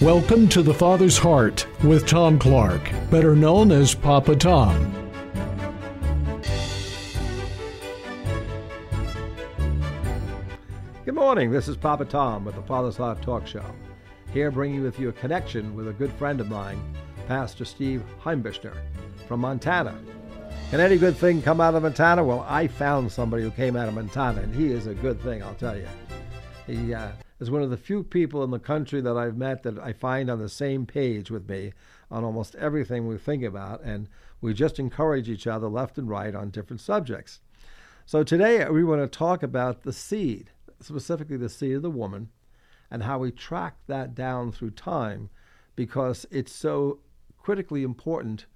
Welcome to The Father's Heart with Tom Clark, better known as Papa Tom. Good morning. This is Papa Tom with the Father's Heart Talk Show. Here bringing with you a connection with a good friend of mine, Pastor Steve Heimbichner from Montana. Can any good thing come out of Montana? Well, I found somebody who came out of Montana, and he is a good thing, I'll tell you. He uh, is one of the few people in the country that I've met that I find on the same page with me on almost everything we think about, and we just encourage each other left and right on different subjects. So today uh, we want to talk about the seed, specifically the seed of the woman, and how we track that down through time because it's so critically important,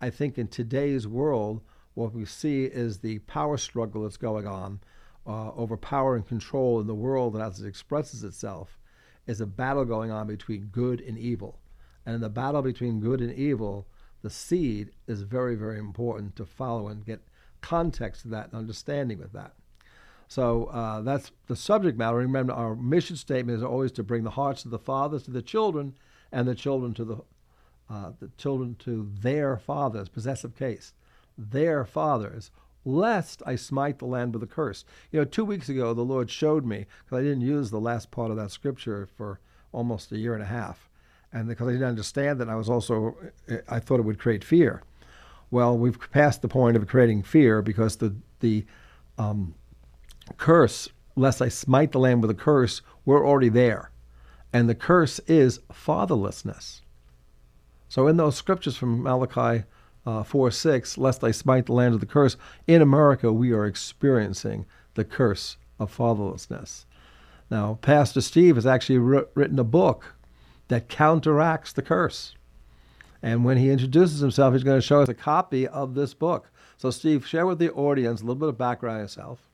I think, in today's world. What we see is the power struggle that's going on uh, over power and control in the world and as it expresses itself is a battle going on between good and evil. And in the battle between good and evil, the seed is very, very important to follow and get context to that and understanding with that. So uh, that's the subject matter. Remember, our mission statement is always to bring the hearts of the fathers to the children, and the children to the uh, the children to their fathers. Possessive case, their fathers lest I smite the land with a curse. You know, two weeks ago, the Lord showed me, because I didn't use the last part of that scripture for almost a year and a half. And because I didn't understand that, I was also, I thought it would create fear. Well, we've passed the point of creating fear because the, the um, curse, lest I smite the land with a curse, we're already there. And the curse is fatherlessness. So in those scriptures from Malachi uh, 4 6, lest I smite the land of the curse. In America, we are experiencing the curse of fatherlessness. Now, Pastor Steve has actually written a book that counteracts the curse. And when he introduces himself, he's going to show us a copy of this book. So, Steve, share with the audience a little bit of background on yourself.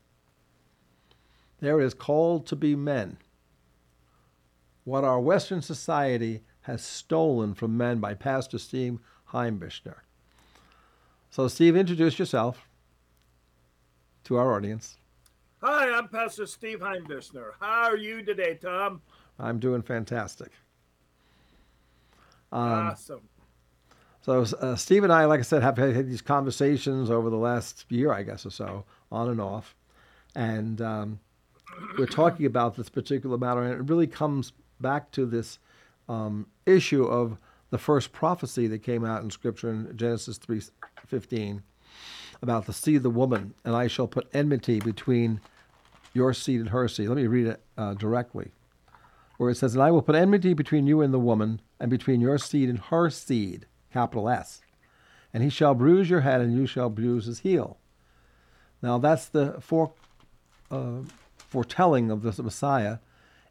There is Called to Be Men. What our Western society has stolen from men by Pastor Steve Heimbichner. So, Steve, introduce yourself to our audience. Hi, I'm Pastor Steve Heimbichner. How are you today, Tom? I'm doing fantastic. Um, awesome. So, uh, Steve and I, like I said, have had these conversations over the last year, I guess, or so, on and off. And um, we're talking about this particular matter, and it really comes back to this um, issue of the first prophecy that came out in Scripture in Genesis 3:15 about the seed of the woman, and I shall put enmity between your seed and her seed. Let me read it uh, directly, where it says, "And I will put enmity between you and the woman, and between your seed and her seed, capital S, and he shall bruise your head, and you shall bruise his heel." Now that's the uh, foretelling of the Messiah.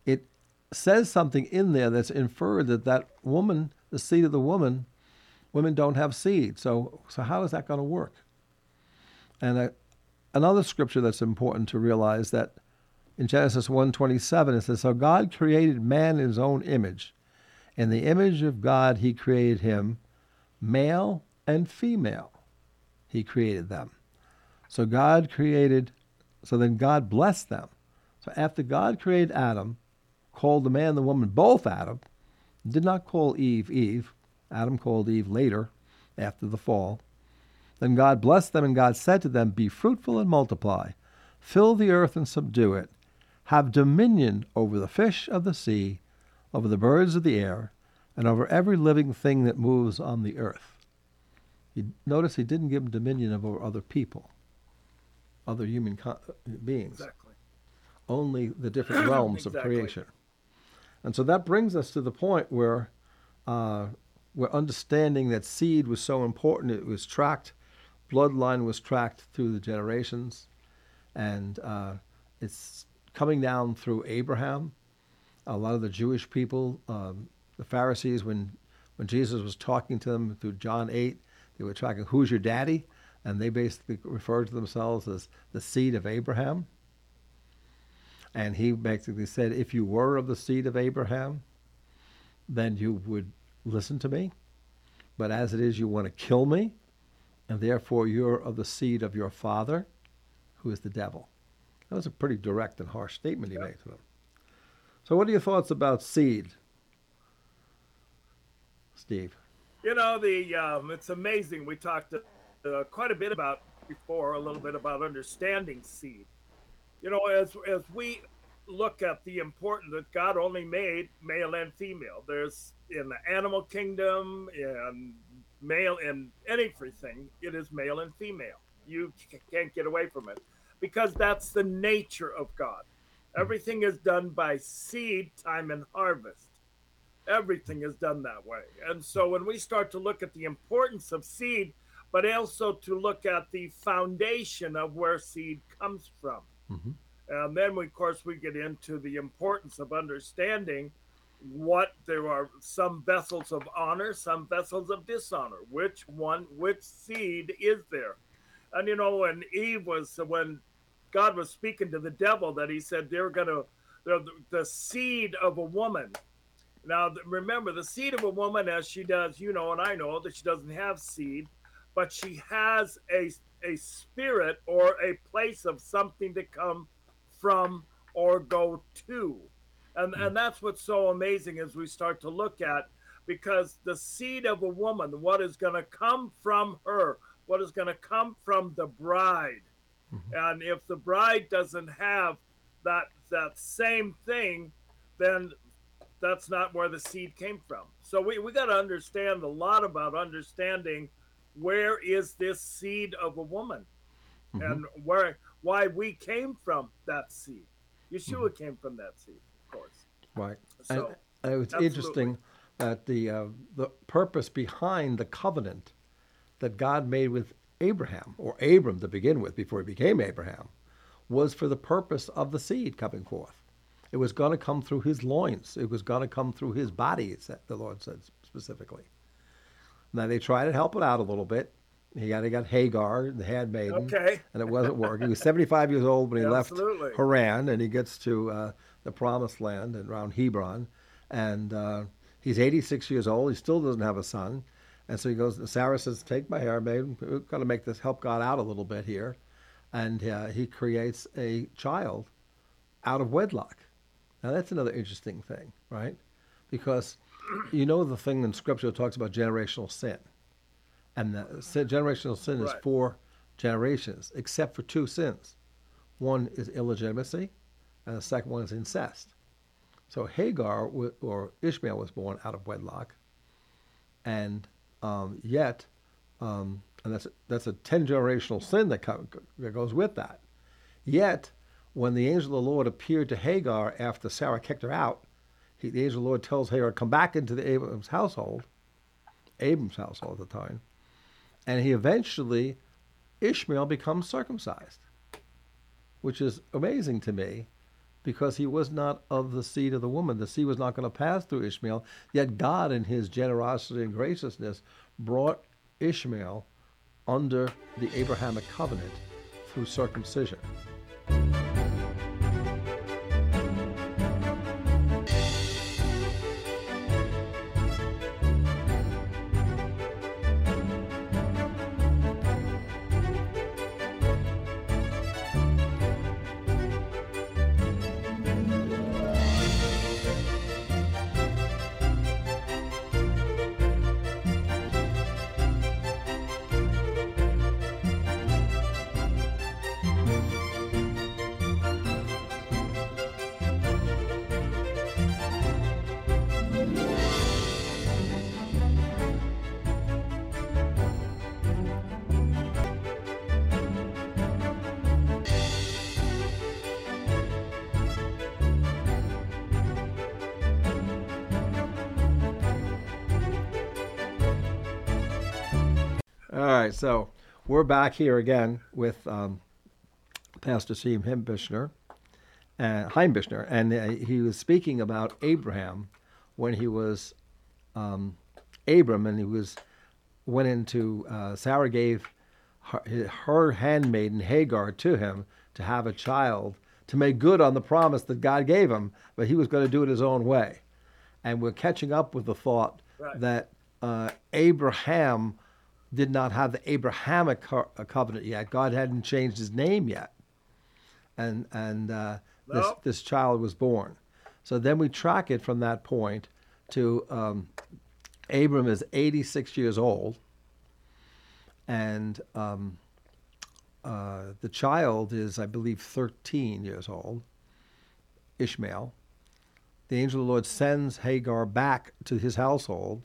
It says something in there that's inferred that that woman the seed of the woman, women don't have seed. So, so how is that going to work? And another scripture that's important to realize that in Genesis 1:27 it says, "So God created man in His own image, in the image of God He created him, male and female. He created them. So God created. So then God blessed them. So after God created Adam, called the man and the woman both Adam, did not call Eve Eve. Adam called Eve later, after the fall. Then God blessed them, and God said to them, Be fruitful and multiply, fill the earth and subdue it, have dominion over the fish of the sea, over the birds of the air, and over every living thing that moves on the earth. He, notice he didn't give them dominion over other people, other human co- beings. Exactly. Only the different realms exactly. of creation. And so that brings us to the point where uh, we're understanding that seed was so important. It was tracked, bloodline was tracked through the generations, and uh, it's coming down through Abraham. A lot of the Jewish people, um, the Pharisees, when when Jesus was talking to them through John 8, they were tracking who's your daddy, and they basically referred to themselves as the seed of Abraham. And he basically said, if you were of the seed of Abraham, then you would listen to me. But as it is, you want to kill me, and therefore you're of the seed of your father, who is the devil. That was a pretty direct and harsh statement he made to them. So, what are your thoughts about seed? Steve? You know, the um, it's amazing. We talked uh, quite a bit about before, a little bit about understanding seed. You know, as as we look at the importance that God only made male and female. There's in the animal kingdom, and male in anything, it is male and female. You can't get away from it because that's the nature of God. Everything is done by seed time and harvest. Everything is done that way. And so when we start to look at the importance of seed, but also to look at the foundation of where seed comes from. Mm-hmm. And then, we, of course, we get into the importance of understanding what there are some vessels of honor, some vessels of dishonor. Which one, which seed is there? And you know, when Eve was, when God was speaking to the devil, that he said they're going to, they're the seed of a woman. Now, remember, the seed of a woman, as she does, you know, and I know that she doesn't have seed, but she has a, a spirit or a place of something to come from or go to. And, and that's what's so amazing as we start to look at because the seed of a woman, what is going to come from her, what is going to come from the bride. Mm-hmm. And if the bride doesn't have that that same thing, then that's not where the seed came from. So we, we got to understand a lot about understanding where is this seed of a woman mm-hmm. and where why we came from that seed. Yeshua mm-hmm. came from that seed, of course. Right. So, and, and it's absolutely. interesting that the uh, the purpose behind the covenant that God made with Abraham or Abram to begin with before he became Abraham was for the purpose of the seed coming forth. It was going to come through his loins. It was going to come through his body, the Lord said specifically. Now they tried to help it out a little bit. He got he got Hagar, the handmaiden, okay. and it wasn't working. He was 75 years old when he left Haran, and he gets to uh, the Promised Land and around Hebron, and uh, he's 86 years old. He still doesn't have a son, and so he goes. Sarah says, "Take my handmaiden. We've got to make this help God out a little bit here," and uh, he creates a child out of wedlock. Now that's another interesting thing, right? Because you know the thing in Scripture talks about generational sin and the generational sin is four generations, except for two sins. One is illegitimacy, and the second one is incest. So Hagar or Ishmael was born out of wedlock, and um, yet, um, and that's that's a ten generational sin that, co- that goes with that. Yet, when the angel of the Lord appeared to Hagar after Sarah kicked her out, he, the angel of the Lord tells Hagar, "Come back into the Abram's household." Abram's household at the time, and he eventually, Ishmael becomes circumcised, which is amazing to me because he was not of the seed of the woman. The seed was not going to pass through Ishmael. Yet God, in his generosity and graciousness, brought Ishmael under the Abrahamic covenant through circumcision. Right, so we're back here again with um, Pastor Steve Heimbichner, uh, Heimbichner, and uh, he was speaking about Abraham when he was um, Abram, and he was went into uh, Sarah gave her, her handmaiden Hagar to him to have a child to make good on the promise that God gave him, but he was going to do it his own way, and we're catching up with the thought right. that uh, Abraham did not have the Abrahamic uh, covenant yet. God hadn't changed his name yet, and and uh, this this child was born. So then we track it from that point to um, Abram is 86 years old, and um, uh, the child is, I believe, 13 years old, Ishmael. The angel of the Lord sends Hagar back to his household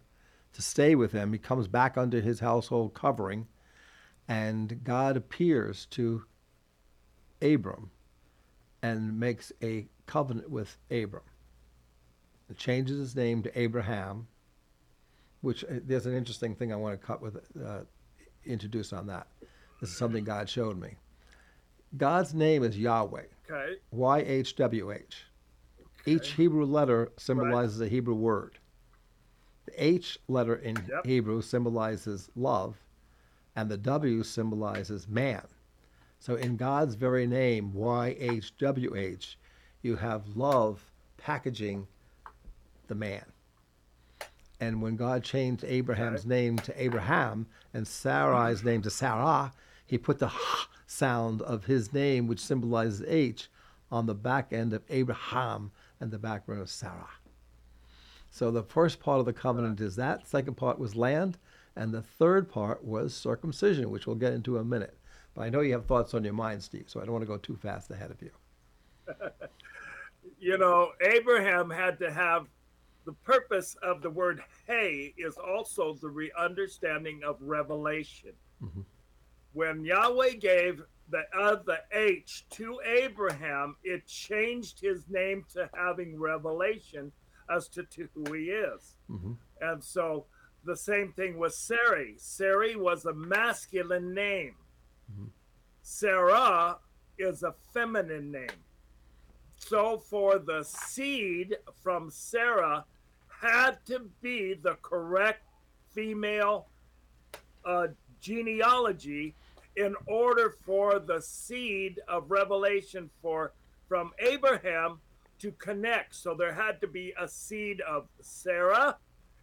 to stay with him. He comes back under his household covering, and God appears to Abram and makes a covenant with Abram. It changes his name to Abraham, which uh, there's an interesting thing I want to cut with uh, introduce on that. This is something God showed me. God's name is Yahweh. Okay. Y H W H. Each Hebrew letter symbolizes a Hebrew word. The H letter in Yep. Hebrew symbolizes love, and the W symbolizes man. So in God's very name, Y H W H, you have love packaging the man. And when God changed Abraham's name to Abraham and Sarai's mm-hmm. name to Sarah, he put the h sound of his name, which symbolizes H, on the back end of Abraham and the background of Sarah. So the first part of the covenant is that. Second part was land, and the third part was circumcision, which we'll get into in a minute. But I know you have thoughts on your mind, Steve, so I don't want to go too fast ahead of you. You know, Abraham had to have the purpose of the word hey is also the re- understanding of revelation. Mhm. When Yahweh gave the uh, the H to Abraham, it changed his name to having revelation as to, to who he is. Mhm. And so the same thing with Sarai. Sarai was a masculine name. Sarah is a feminine name. So for the seed from Sarah had to be the correct female uh, genealogy in order for the seed of revelation for from Abraham to connect. So there had to be a seed of Sarah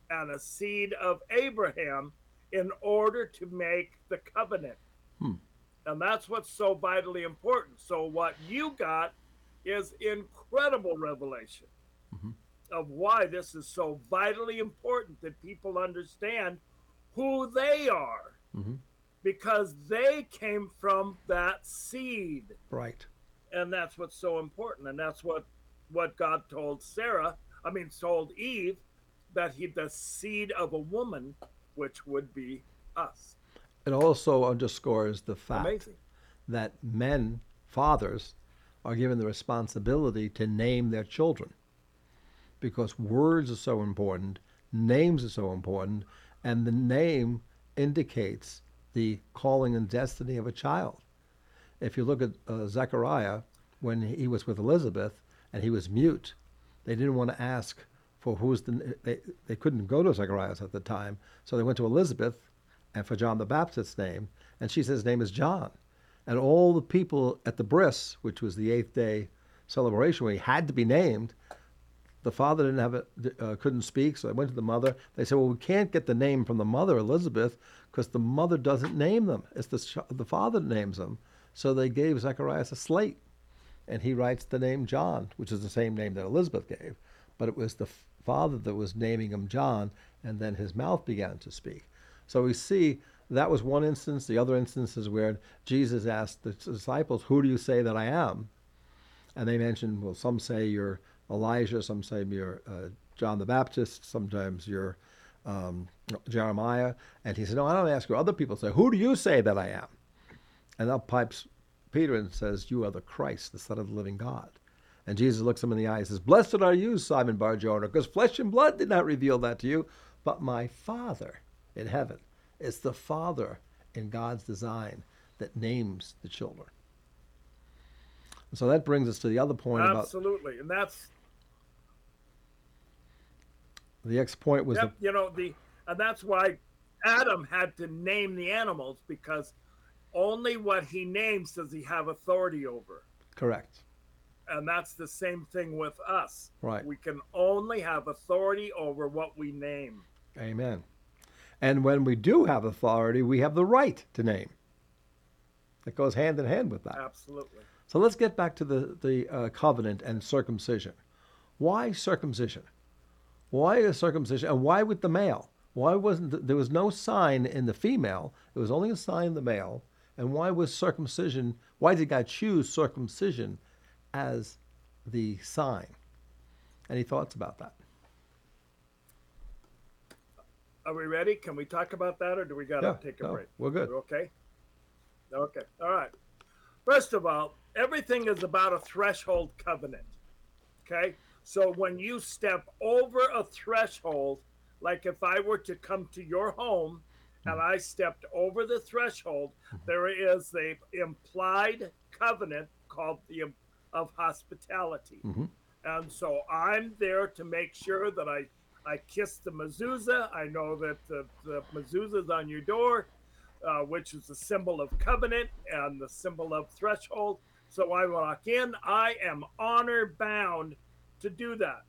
and a seed of Abraham in order to make the covenant. Hmm. And that's what's so vitally important. So what you got is incredible revelation Mhm. of why this is so vitally important that people understand who they are Mhm. because they came from that seed Right. and that's what's so important and that's what what god told sarah i mean told eve that he the seed of a woman which would be us. It also underscores the fact amazing. that men, fathers, are given the responsibility to name their children. Because words are so important, names are so important, and the name indicates the calling and destiny of a child. If you look at uh, Zechariah, when he was with Elizabeth and he was mute, they didn't want to ask for who's the. They, they couldn't go to Zacharias at the time, so they went to Elizabeth and for John the Baptist's name, and she said his name is John. And all the people at the bris, which was the eighth day celebration where he had to be named, the father didn't have it, uh, couldn't speak, so they went to the mother. They said, "Well, we can't get the name from the mother, Elizabeth, because the mother doesn't name them. It's the the father names them." So they gave Zacharias a slate, and he writes the name John, which is the same name that Elizabeth gave, but it was the father that was naming him John, and then his mouth began to speak. So we see that was one instance. The other instance is where Jesus asked the disciples, "Who do you say that I am?" And they mentioned, well, some say you're Elijah, some say you're uh, John the Baptist, sometimes you're um, Jeremiah. And he said, No, I don't ask you. Other people say, Who do you say that I am? And up pipes Peter and says, You are the Christ, the Son of the living God. And Jesus looks him in the eye and says, Blessed are you, Simon Barjona, because flesh and blood did not reveal that to you, but my Father in heaven. It's the Father in God's design that names the children. So that brings us to the other point about absolutely and that's the next point was yep, you know the and that's why adam had to name the animals because only what he names does he have authority over correct. and that's the same thing with us Right. we can only have authority over what we name Amen. And when we do have authority, we have the right to name. It goes hand in hand with that. absolutely So let's get back to the, the uh, covenant and circumcision. Why circumcision? Why is circumcision? And why with the male? Why wasn't th- there was no sign in the female? It was only a sign in the male. And why was circumcision? Why did God choose circumcision as the sign? Any thoughts about that? Are we ready? Can we talk about that, or do we got to Yeah, take a no, break? we're good. okay. Okay. All right. First of all, everything is about a threshold covenant. Okay. So when you step over a threshold, like if I were to come to your home and mm-hmm. I stepped over the threshold, mm-hmm. there is a implied covenant called the of hospitality. Mm-hmm. And so I'm there to make sure that I I kiss the mezuzah. I know that the, the mezuzah is on your door, uh, which is the symbol of covenant and the symbol of threshold. So I walk in. I am honor bound to do that.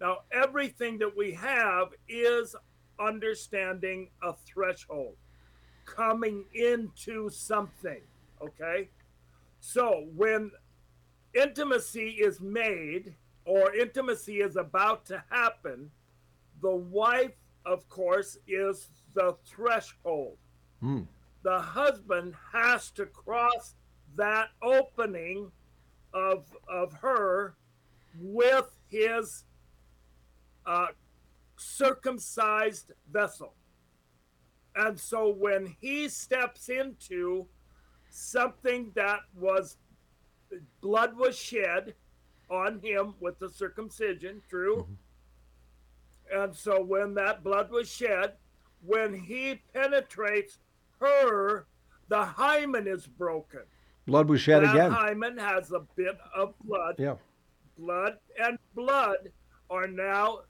Now, everything that we have is understanding a threshold, coming into something. Okay. So when intimacy is made or intimacy is about to happen, the wife, of course, is the threshold. Hmm. The husband has to cross that opening of of her with his uh, circumcised vessel. And so when he steps into something that was blood was shed on him with the circumcision, true. Mm-hmm. And so when that blood was shed, when he penetrates her, the hymen is broken. Blood was shed that again. hymen has a bit of blood. Yeah. Blood and blood are now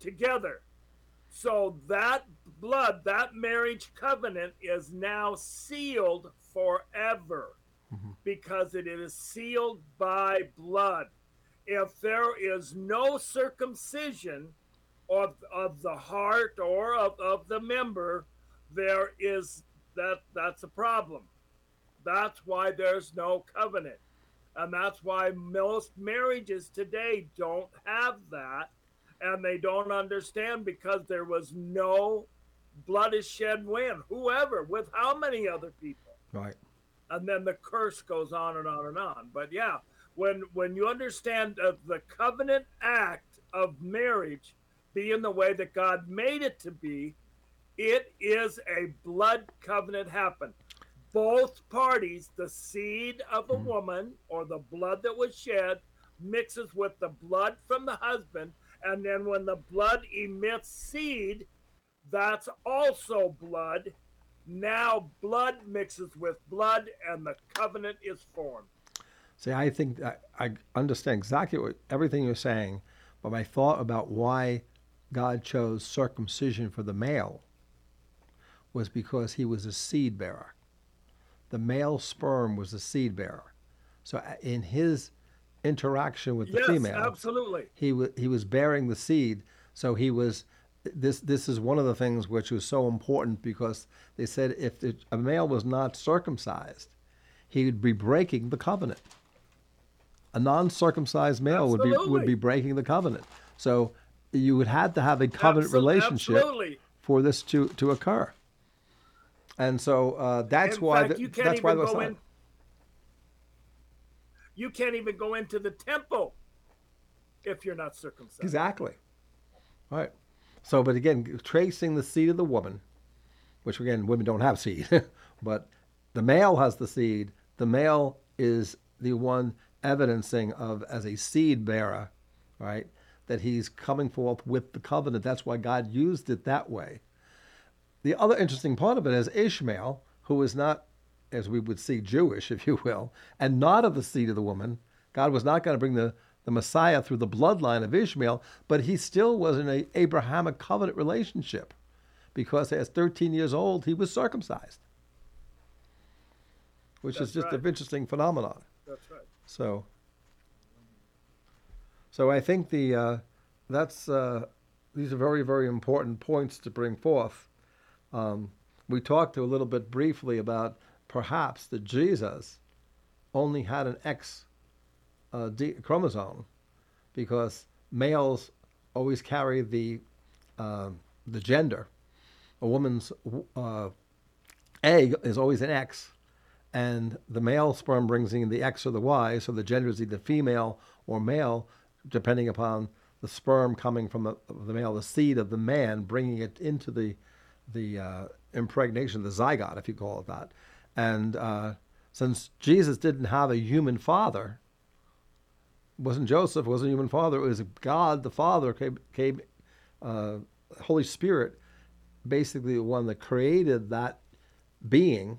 together. So that blood, that marriage covenant is now sealed forever mm-hmm. because it is sealed by blood. If there is no circumcision of, of the heart or of, of the member, there is that that's a problem. That's why there's no covenant. And that's why most marriages today don't have that. And they don't understand because there was no blood is shed when, whoever, with how many other people Right. and then the curse goes on and on and on. But yeah, when when you understand uh, the covenant act of marriage being the way that God made it to be, it is a blood covenant happen. Both parties, the seed of a woman or the blood that was shed, mixes with the blood from the husband, and then when the blood emits seed, that's also blood. Now blood mixes with blood, and the covenant is formed. See, I think I, I understand exactly what everything you're saying, but my thought about why God chose circumcision for the male was because he was a seed bearer. The male sperm was a seed bearer. So uh, in his interaction with the yes, female, absolutely. he was he was bearing the seed. So he was this this is one of the things which was so important because they said if the, a male was not circumcised, he would be breaking the covenant. A non-circumcised male would be would be breaking the covenant. So you would have to have a covenant Absol- relationship Absolutely. for this to to occur. And so uh, that's In why fact, the, you can't that's why even there was go not- in. You can't even go into the temple if you're not circumcised. Exactly. Right. So, but again, tracing the seed of the woman, which again, women don't have seed, but the male has the seed. The male is the one evidencing of as a seed bearer, right? That he's coming forth with the covenant. That's why God used it that way. The other interesting part of it is Ishmael, who is not, as we would see, Jewish, if you will, and not of the seed of the woman. God was not going to bring the, the Messiah through the bloodline of Ishmael, but he still was in a Abrahamic covenant relationship because as 13 years old, he was circumcised, which is just right. an interesting phenomenon. That's right. So, so I think the uh, that's uh, these are very very important points to bring forth. Um, we talked a little bit briefly about perhaps that Jesus only had an X uh, D- chromosome because males always carry the um the gender, a woman's uh, egg is always an X, and the male sperm brings in the X or the Y, so the gender is either female or male, depending upon the sperm coming from the, the male, the seed of the man, bringing it into the the uh, impregnation, the zygote, if you call it that. And uh, since Jesus didn't have a human father, wasn't Joseph, wasn't a human father, it was God the Father came, came uh, Holy Spirit, basically the one that created that being,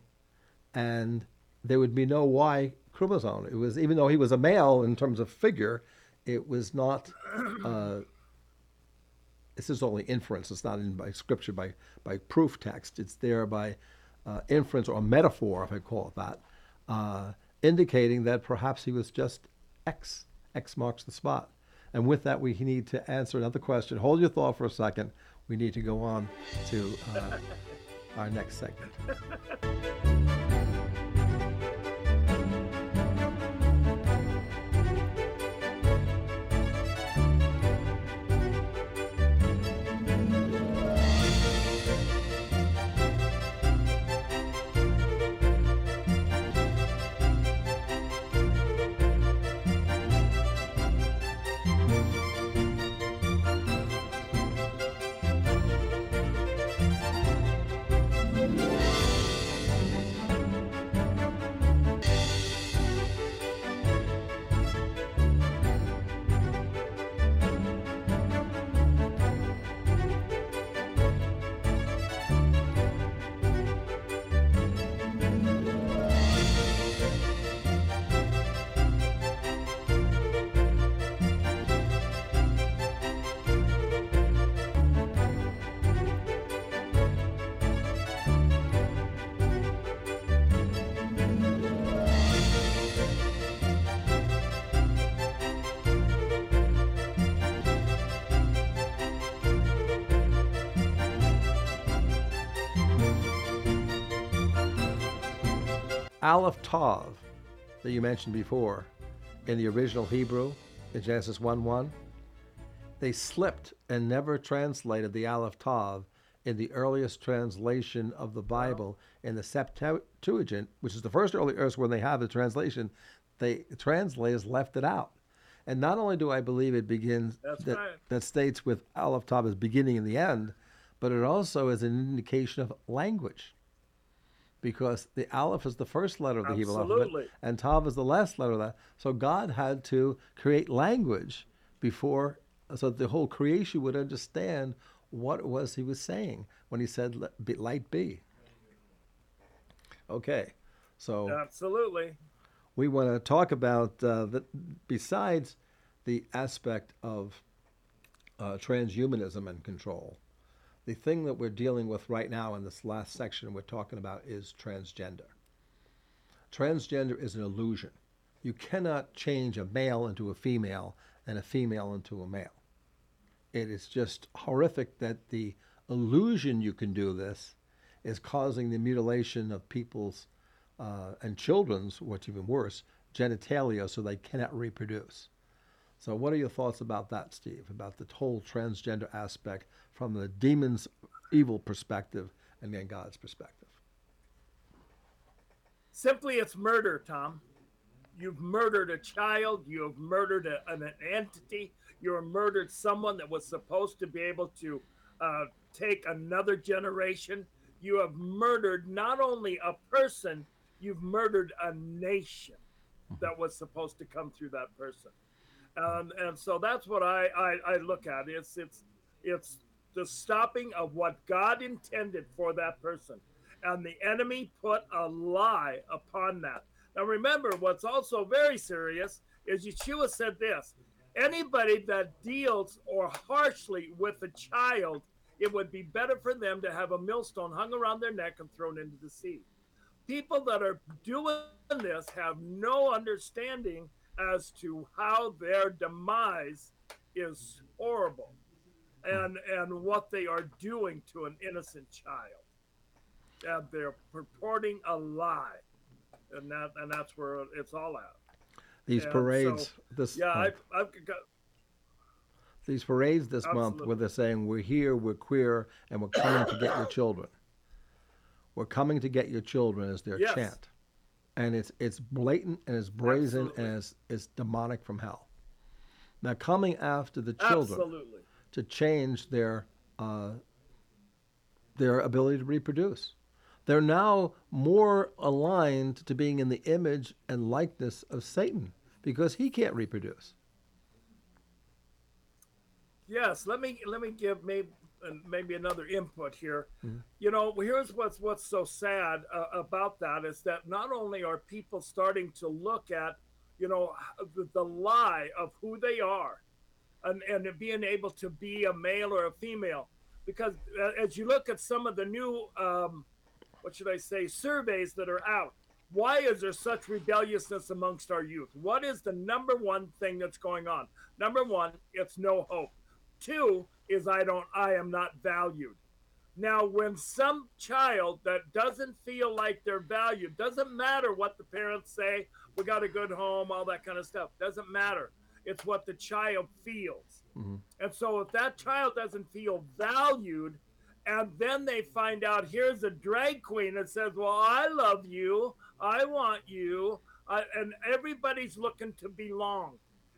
and there would be no Y chromosome. It was even though he was a male in terms of figure, it was not. Uh, this is only inference. It's not in by scripture by by proof text. It's there by uh, inference or metaphor, if I call it that, uh, indicating that perhaps he was just X. X marks the spot. And with that, we need to answer another question. Hold your thought for a second. We need to go on to uh, our next segment. Aleph Tav that you mentioned before in the original Hebrew in Genesis 1 1, they slipped and never translated the Aleph Tav in the earliest translation of the Bible in the Septuagint, which is the first early earth when they have the translation, they the translators left it out. And not only do I believe it begins that, right. that states with Aleph Tav as beginning and the end, but it also is an indication of language because the Aleph is the first letter of the Hebrew alphabet, and Tav is the last letter of that. So God had to create language before, so the whole creation would understand what it was He was saying when He said, "Light be." Okay, so absolutely, we want to talk about uh, that. Besides the aspect of uh, transhumanism and control the thing that we're dealing with right now in this last section we're talking about is transgender. Transgender is an illusion. You cannot change a male into a female and a female into a male. It is just horrific that the illusion you can do this is causing the mutilation of people's uh, and children's, what's even worse, genitalia so they cannot reproduce. So, what are your thoughts about that, Steve? About the whole transgender aspect from the demon's evil perspective and then God's perspective? Simply, it's murder, Tom. You've murdered a child. You have murdered a, an, entity. You have murdered someone that was supposed to be able to uh, take another generation. You have murdered not only a person, you've murdered a nation mm-hmm. that was supposed to come through that person. And, and so that's what I, I, I look at. It's, it's, it's the stopping of what God intended for that person. And the enemy put a lie upon that. Now, remember, what's also very serious is Yeshua said this anybody that deals or harshly with a child, it would be better for them to have a millstone hung around their neck and thrown into the sea. People that are doing this have no understanding as to how their demise is horrible and and what they are doing to an innocent child. And they're purporting a lie. And that and that's where it's all at. These and parades so, this yeah uh, I've, I've got these parades this month where they're saying we're here, we're queer, and we're coming to get your children. We're coming to get your children is their Yes. chant, and it's it's blatant and it's brazen Absolutely. and it's it's demonic from hell. Now coming after the children Absolutely. to change their uh, their ability to reproduce. They're now more aligned to being in the image and likeness of Satan because he can't reproduce. Yes, let me let me give maybe maybe another input here. Mm-hmm. You know, here's what's what's so sad uh, about that is that not only are people starting to look at, you know, the, the lie of who they are, and and being able to be a male or a female, because uh, as you look at some of the new, um, what should I say, surveys that are out. Why is there such rebelliousness amongst our youth? What is the number one thing that's going on? Number one, it's no hope. Two is I don't I am not valued. Now when some child that doesn't feel like they're valued, doesn't matter what the parents say, we got a good home, all that kind of stuff. Doesn't matter. It's what the child feels. Mm-hmm. And so if that child doesn't feel valued and then they find out here's a drag queen that says, "Well, I love you. I want you." I, and everybody's looking to belong.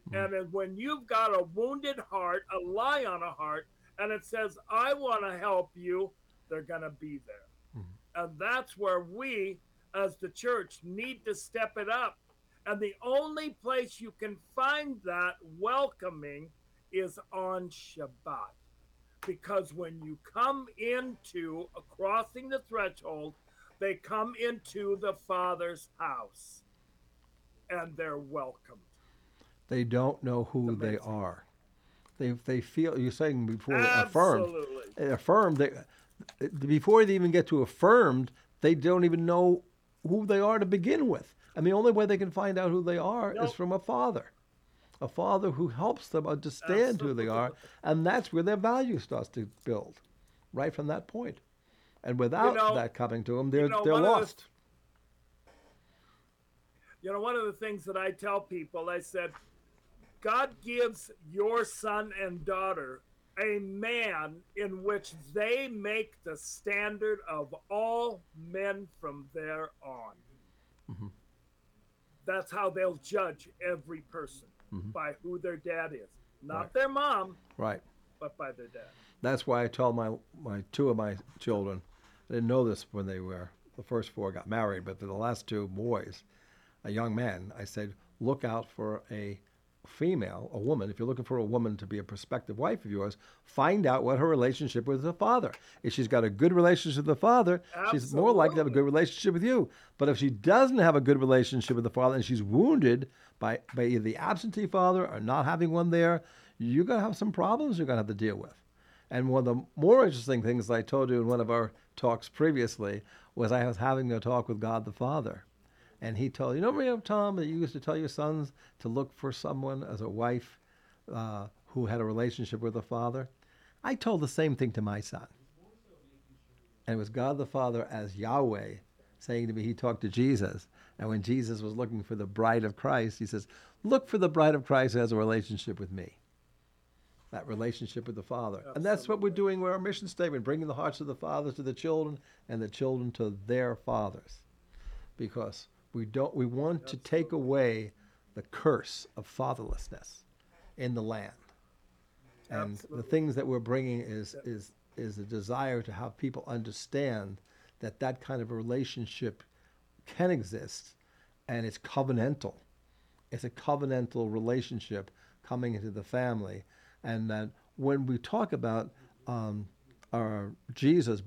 Mm-hmm. And then when you've got a wounded heart, a lie on a heart, and it says, I want to help you, they're going to be there. Mm-hmm. And that's where we, as the church, need to step it up. And the only place you can find that welcoming is on Shabbat. Because when you come into a crossing the threshold, they come into the Father's house and they're welcomed. They don't know who they are. They they feel you're saying before affirmed. Absolutely. Affirmed they before they even get to affirmed, they don't even know who they are to begin with. And the only way they can find out who they are is from a father. A father who helps them understand who they are, and that's where their value starts to build, right from that point. And without know- that coming to them, they're know, they're of the- lost. You know, one of the things that I tell people, I said, God gives your son and daughter a man in which they make the standard of all men from there on. Mm-hmm. That's how they'll judge every person mm-hmm. by who their dad is. Not Right. their mom, Right. but by their dad. That's why I told my, my two of my children, I didn't know this when they were, the first four got married, but the last two boys, a young man, I said, look out for a female, a woman. If you're looking for a woman to be a prospective wife of yours, find out what her relationship with the father. If she's got a good relationship with the father, she's more likely to have a good relationship with you. But if she doesn't have a good relationship with the father and she's wounded by, by either the absentee father or not having one there, you're going to have some problems you're going to have to deal with. And one of the more interesting things I told you in one of our talks previously was I was having a talk with God the Father. And he told, you know, remember, Tom, that you used to tell your sons to look for someone as a wife uh, who had a relationship with the Father? I told the same thing to my son. And it was God the Father as Yahweh saying to me, he talked to Jesus. And when Jesus was looking for the bride of Christ, he says, Look for the bride of Christ who has a relationship with me. That relationship with the Father. And that's what we're doing with our mission statement, bringing the hearts of the fathers to the children and the children to their fathers. Because we don't we want to take away the curse of fatherlessness in the land. And the things that we're bringing is is is a desire to have people understand that that kind of a relationship can exist and it's covenantal. It's a covenantal relationship coming into the family. And that when we talk about um, our Jesus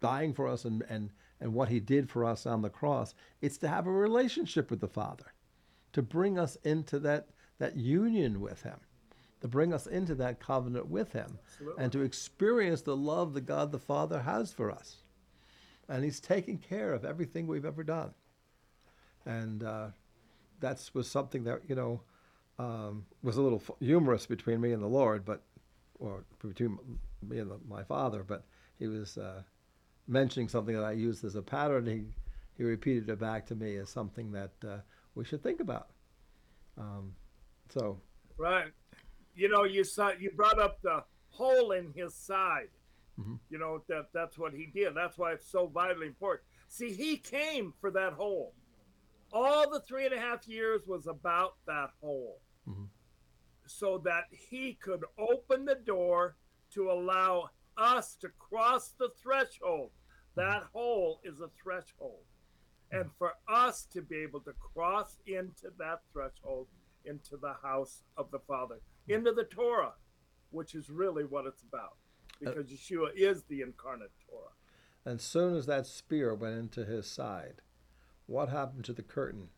dying for us and, and, and what he did for us on the cross, it's to have a relationship with the Father, to bring us into that, that union with him, to bring us into that covenant with him, Absolutely. and to experience the love that God the Father has for us. And he's taking care of everything we've ever done. And uh, that was something that, you know, um, was a little f- humorous between me and the Lord, but, or between me and the, my father, but he was uh, mentioning something that I used as a pattern. He, he repeated it back to me as something that uh, we should think about. Um, so, Right. you know, you saw you brought up the hole in his side. Mhm. You know that that's what he did. That's why it's so vitally important. See, he came for that hole. All the three and a half years was about that hole, Mhm. so that he could open the door to allow us to cross the threshold. That hole is a threshold. And for us to be able to cross into that threshold, into the house of the Father, into the Torah, which is really what it's about. Because Yeshua is the incarnate Torah. And soon as that spear went into his side, what happened to the curtain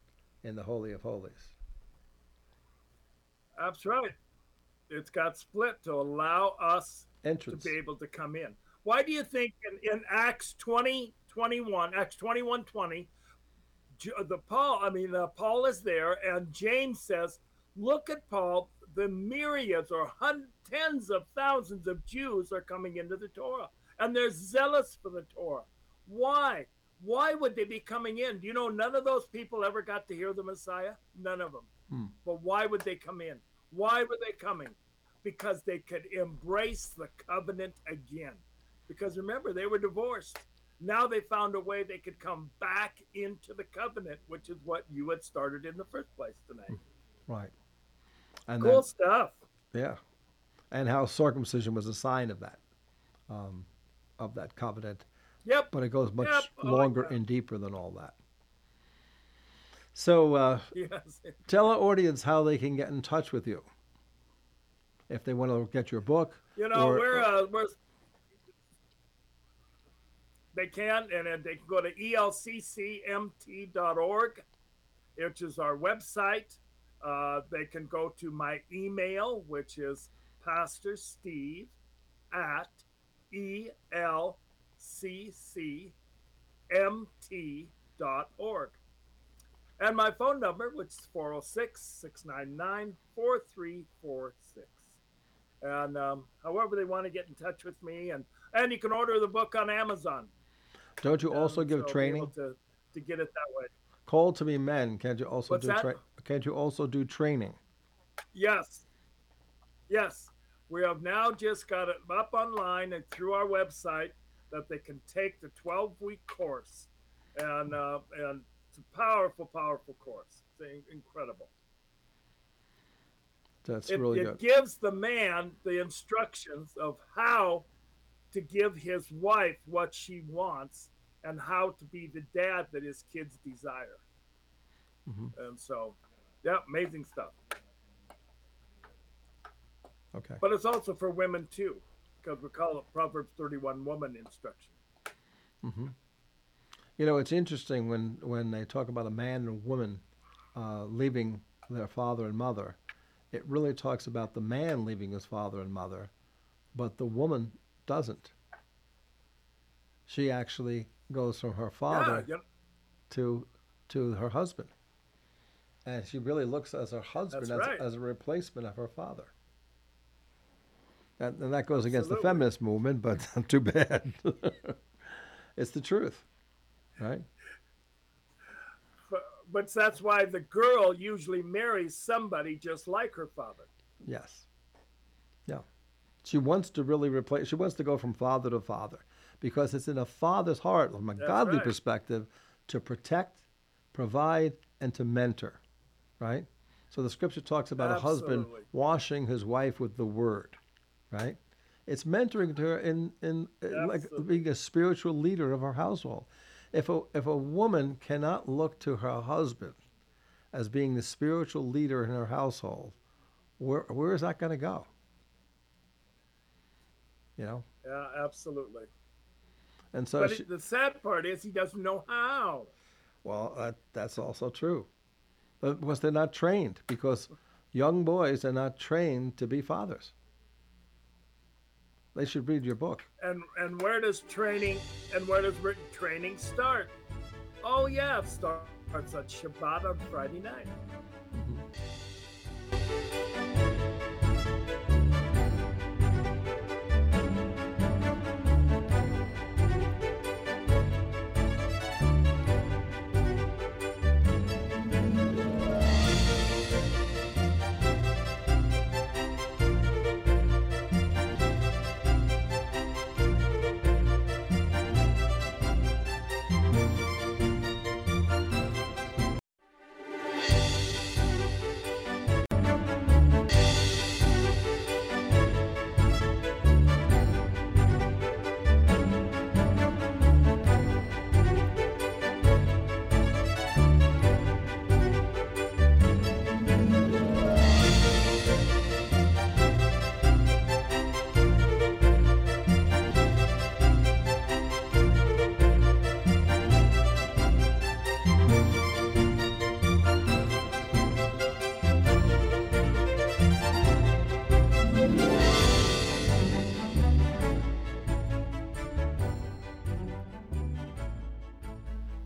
in the Holy of Holies? That's right. It's got split to allow us to be able to come in. Why do you think in, in Acts 20, 21, Acts 21, 20, the Paul, I mean, uh, Paul is there, and James says, look at Paul, the myriads or hun- tens of thousands of Jews are coming into the Torah, and they're zealous for the Torah. Why? Why would they be coming in? Do you know none of those people ever got to hear the Messiah? None of them. Hmm. But why would they come in? Why were they coming? Because they could embrace the covenant again. Because remember, they were divorced. Now they found a way they could come back into the covenant, which is what you had started in the first place tonight. Right. And Cool then, stuff. yeah. And how circumcision was a sign of that, um, of that covenant. Yep. But it goes much Yep, like longer that. and deeper than all that. So uh, Yes. tell our audience how they can get in touch with you. If they want to get your book. You know, or- we're uh, we're they can and they can go to elccmt.org, which is our website. Uh, they can go to my email, which is Pastor Steve at elccmt.org. And my phone number, which is 406 699 4346 and um, however they want to get in touch with me and and you can order the book on amazon Don't you also Um, give so training? to, to get it that way Call to be men. Can't you also What's do tra- can't you also do training? yes yes we have now just got it up online and through our website that they can take the 12 week course and uh, and it's a powerful powerful course it's incredible That's it, really it good. It gives the man the instructions of how to give his wife what she wants and how to be the dad that his kids desire. Mhm. And so, yeah, amazing stuff. Okay. But it's also for women too, because we call it Proverbs 31 woman instruction. Mm-hmm. You know, it's interesting when when they talk about a man and a woman uh, leaving their father and mother. It really talks about the man leaving his father and mother, but the woman doesn't. She actually goes from her father Yeah, yeah, to to her husband, and she really looks as her husband as, right. as a replacement of her father. And, and that goes against the feminist movement, but too bad. it's the truth, right? but, but that's why the girl usually marries somebody just like her father. Yes. She wants to really replace, she wants to go from father to father because it's in a father's heart, from a That's godly right. perspective, to protect, provide, and to mentor, right? So the scripture talks about a husband washing his wife with the word, right? It's mentoring to her in, in uh, like being a spiritual leader of her household. If a, if a woman cannot look to her husband as being the spiritual leader in her household, where where is that going to go? You know, Yeah, absolutely. and so but she, the sad part is he doesn't know how. well, that, that's also true, but because they're not trained. Because young boys are not trained to be fathers. They should read your book. And and where does training and where does written training start? Oh yeah, it starts at Shabbat on Friday night.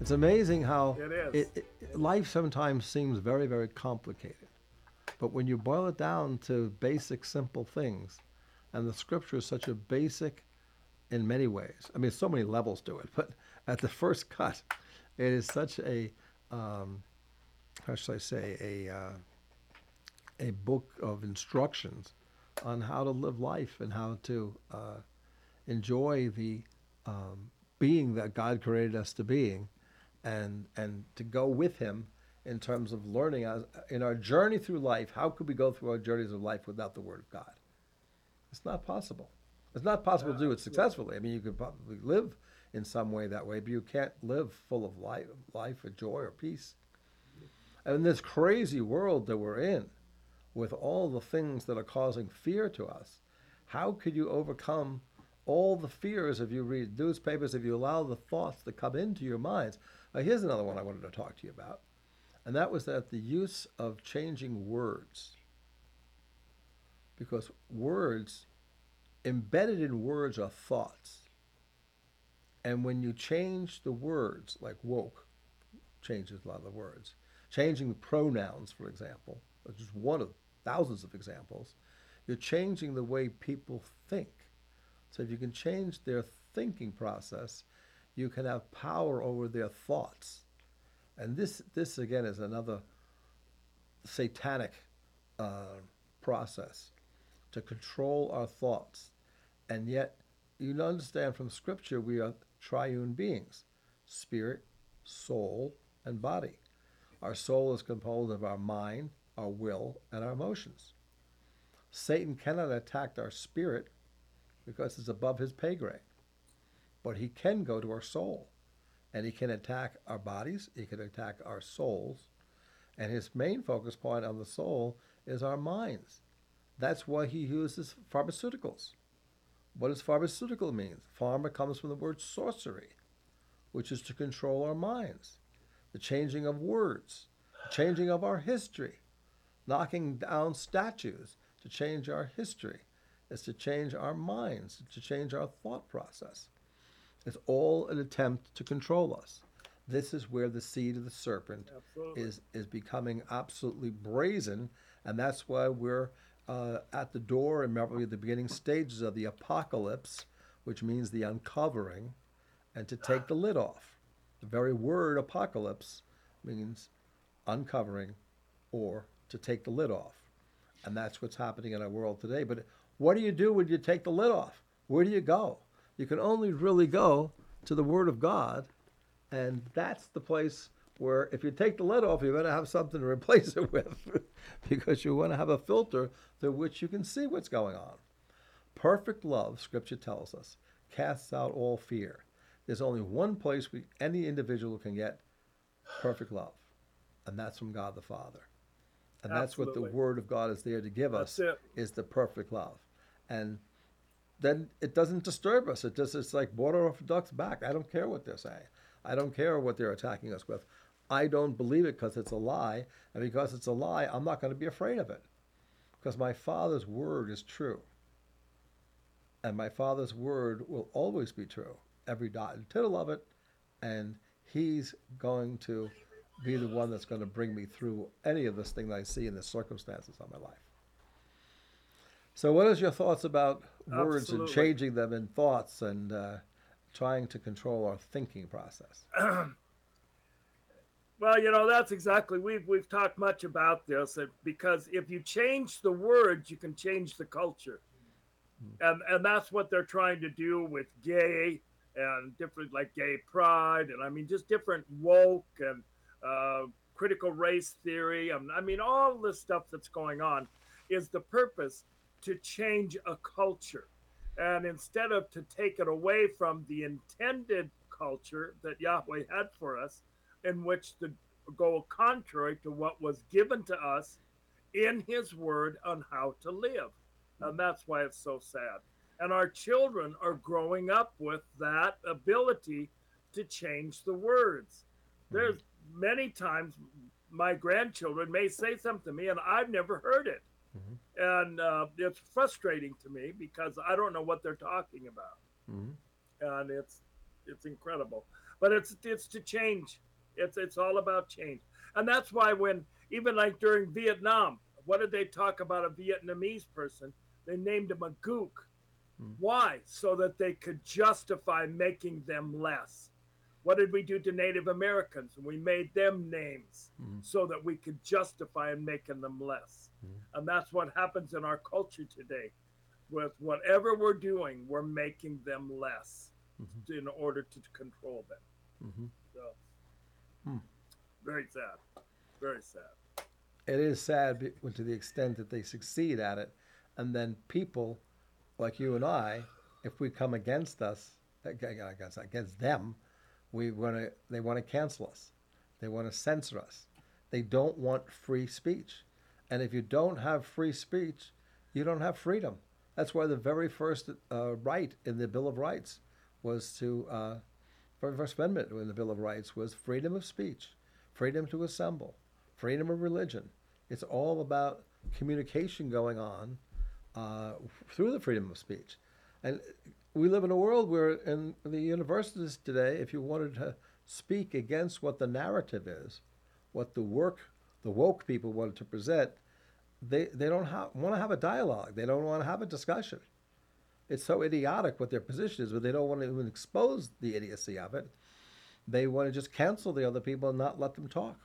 It's amazing how It is. It, it, life sometimes seems very, very complicated. But when you boil it down to basic, simple things, and the scripture is such a basic in many ways. I mean, so many levels to it, but at the first cut, it is such a, um, how should I say, a, uh, a book of instructions on how to live life and how to uh, enjoy the um, being that God created us to being and, and to go with Him in terms of learning as, in our journey through life. How could we go through our journeys of life without the Word of God? It's not possible. It's not possible to do it successfully. I mean, you could probably live in some way that way, but you can't live full of life, life or joy or peace. And in this crazy world that we're in, with all the things that are causing fear to us, how could you overcome all the fears if you read newspapers, if you allow the thoughts to come into your minds? Here's another one I wanted to talk to you about, and that was that the use of changing words. Because words, embedded in words, are thoughts. And when you change the words, like woke, changes a lot of the words, changing the pronouns, for example, is one of thousands of examples, you're changing the way people think. So if you can change their thinking process, you can have power over their thoughts. And this, this again, is another satanic uh, process to control our thoughts. And yet, you understand from Scripture, we are triune beings spirit, soul, and body. Our soul is composed of our mind, our will, and our emotions. Satan cannot attack our spirit because it's above his pay grade. But he can go to our soul and he can attack our bodies, he can attack our souls. And his main focus point on the soul is our minds. That's why he uses pharmaceuticals. What does pharmaceutical mean? Pharma comes from the word sorcery, which is to control our minds, the changing of words, changing of our history, knocking down statues to change our history, is to change our minds, to change our thought process. It's all an attempt to control us. This is where the seed of the serpent Absolutely. is is becoming absolutely brazen, and that's why we're uh, at the door and probably at the beginning stages of the apocalypse, which means the uncovering, and to take the lid off. The very word apocalypse means uncovering or to take the lid off. And that's what's happening in our world today. But what do you do when you take the lid off? Where do you go? You can only really go to the Word of God, and that's the place where if you take the lid off, you better have something to replace it with because you want to have a filter through which you can see what's going on. Perfect love, Scripture tells us, casts out all fear. There's only one place we, any individual can get perfect love, and that's from God the Father. And that's what the Word of God is there to give us is the perfect love. And then it doesn't disturb us. It just it's like water off a duck's back. I don't care what they're saying. I don't care what they're attacking us with. I don't believe it because it's a lie, and because it's a lie, I'm not going to be afraid of it, because my Father's word is true, and my Father's word will always be true, every dot and tittle of it, and He's going to be the one that's going to bring me through any of this thing that I see in the circumstances of my life. So, what is your thoughts about words and changing them in thoughts and uh, trying to control our thinking process? Well, you know, that's exactly we've we've talked much about this because if you change the words, you can change the culture. And and that's what they're trying to do with gay and different like gay pride and I mean just different woke and uh, critical race theory. and I mean all this stuff that's going on is the purpose to change a culture. And instead of to take it away from the intended culture that Yahweh had for us, in which to go contrary to what was given to us in his word on how to live. And that's why it's so sad. And our children are growing up with that ability to change the words. There's many times my grandchildren may say something to me and I've never heard it. Mm-hmm. And uh, it's frustrating to me because I don't know what they're talking about Mhm. and it's it's incredible. but it's it's to change. It's it's all about change, and that's why when even like during Vietnam, what did they talk about a Vietnamese person? They named him a gook. Hmm. Why? So that they could justify making them less. What did we do to Native Americans? We made them names mm. so that we could justify in making them less. Mm. And that's what happens in our culture today. With whatever we're doing, we're making them less mm-hmm. in order to control them. Mm-hmm. So, hmm. very sad. Very sad. It is sad to the extent that they succeed at it. And then people like you and I, if we come against us, against, against them, we want to they want to cancel us they want to censor us they don't want free speech and if you don't have free speech you don't have freedom. That's why the very first uh, right in the bill of rights was to uh, very first amendment in the bill of rights was freedom of speech freedom to assemble freedom of religion. It's all about communication going on uh, through the freedom of speech. And we live in a world where in the universities today, if you wanted to speak against what the narrative is, what the work, the woke people wanted to present, they, they don't ha- want to have a dialogue. They don't want to have a discussion. It's so idiotic what their position is, but they don't want to even expose the idiocy of it. They want to just cancel the other people and not let them talk.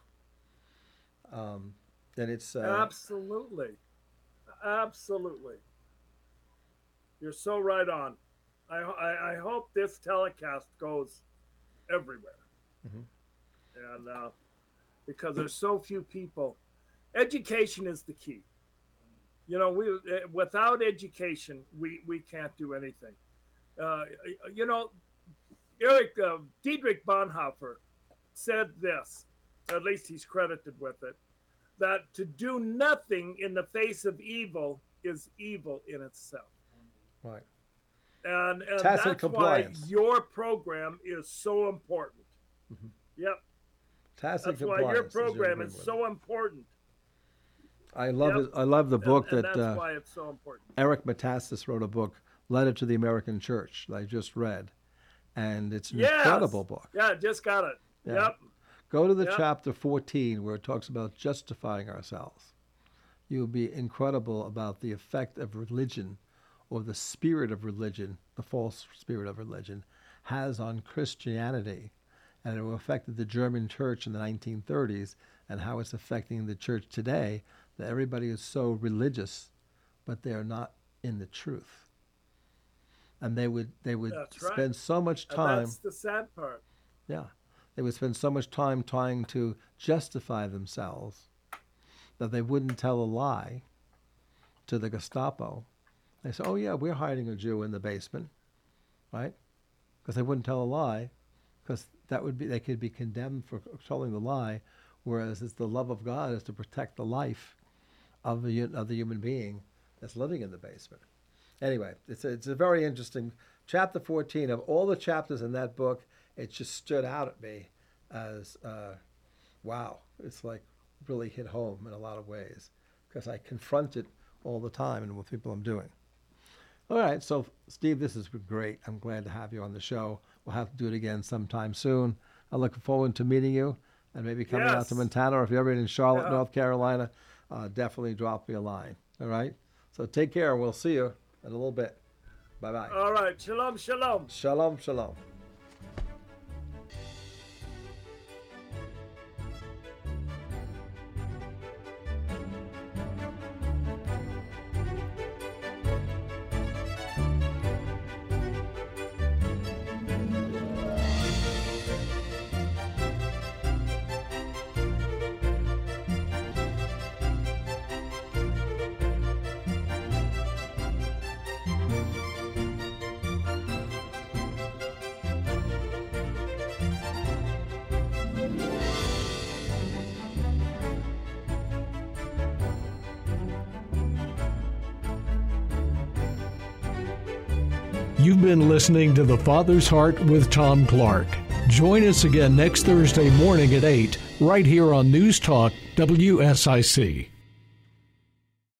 Um, and it's uh, absolutely, absolutely. You're so right on. I, I, I hope this telecast goes everywhere. Mm-hmm. And uh, because there's so few people, education is the key. You know, we eh, without education, we, we can't do anything. Uh, you know, Eric uh, Dietrich Bonhoeffer said this, at least he's credited with it, that to do nothing in the face of evil is evil in itself. Right and, and that's compliance. why your program is so important. Mm-hmm. Yep. Tacit that's why your program is, so important. I love yep. it. I love the book and, and that that's uh, why it's so important. Eric Metaxas wrote a book, "Letter to the American Church," that I just read, and it's an yes. incredible book. Yeah, just got it. Yeah. Yep. Go to the yep. chapter 14 where it talks about justifying ourselves. You'll be incredible about the effect of religion or the spirit of religion, the false spirit of religion, has on Christianity. And it affected the German church in the 1930s and how it's affecting the church today that everybody is so religious, but they're not in the truth. And they would they would that's spend right. so much time. And that's the sad part. Yeah, they would spend so much time trying to justify themselves that they wouldn't tell a lie to the Gestapo they say, oh, yeah, we're hiding a Jew in the basement, right? Because they wouldn't tell a lie, because that would be, they could be condemned for telling the lie, whereas it's the love of God is to protect the life of the, of the human being that's living in the basement. Anyway, it's a, it's a very interesting chapter 14 of all the chapters in that book. It just stood out at me as uh, wow. It's like really hit home in a lot of ways because I confront it all the time and with people I'm doing. All right. So, Steve, this has been great. I'm glad to have you on the show. We'll have to do it again sometime soon. I look forward to meeting you and maybe coming yes. out to Montana or if you're ever in Charlotte, yeah. North Carolina, uh, definitely drop me a line. All right. So take care. We'll see you in a little bit. Bye bye. All right. Shalom, shalom. Shalom, shalom. Been listening to The Father's Heart with Tom Clark. Join us again next Thursday morning at 8, right here on News Talk WSIC.